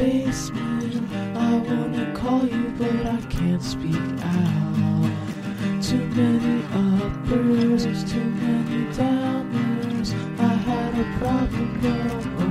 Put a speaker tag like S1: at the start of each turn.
S1: basement. I wanna call you, but I can't speak out. Too many uppers, there's too many downers. I had a problem, but I'm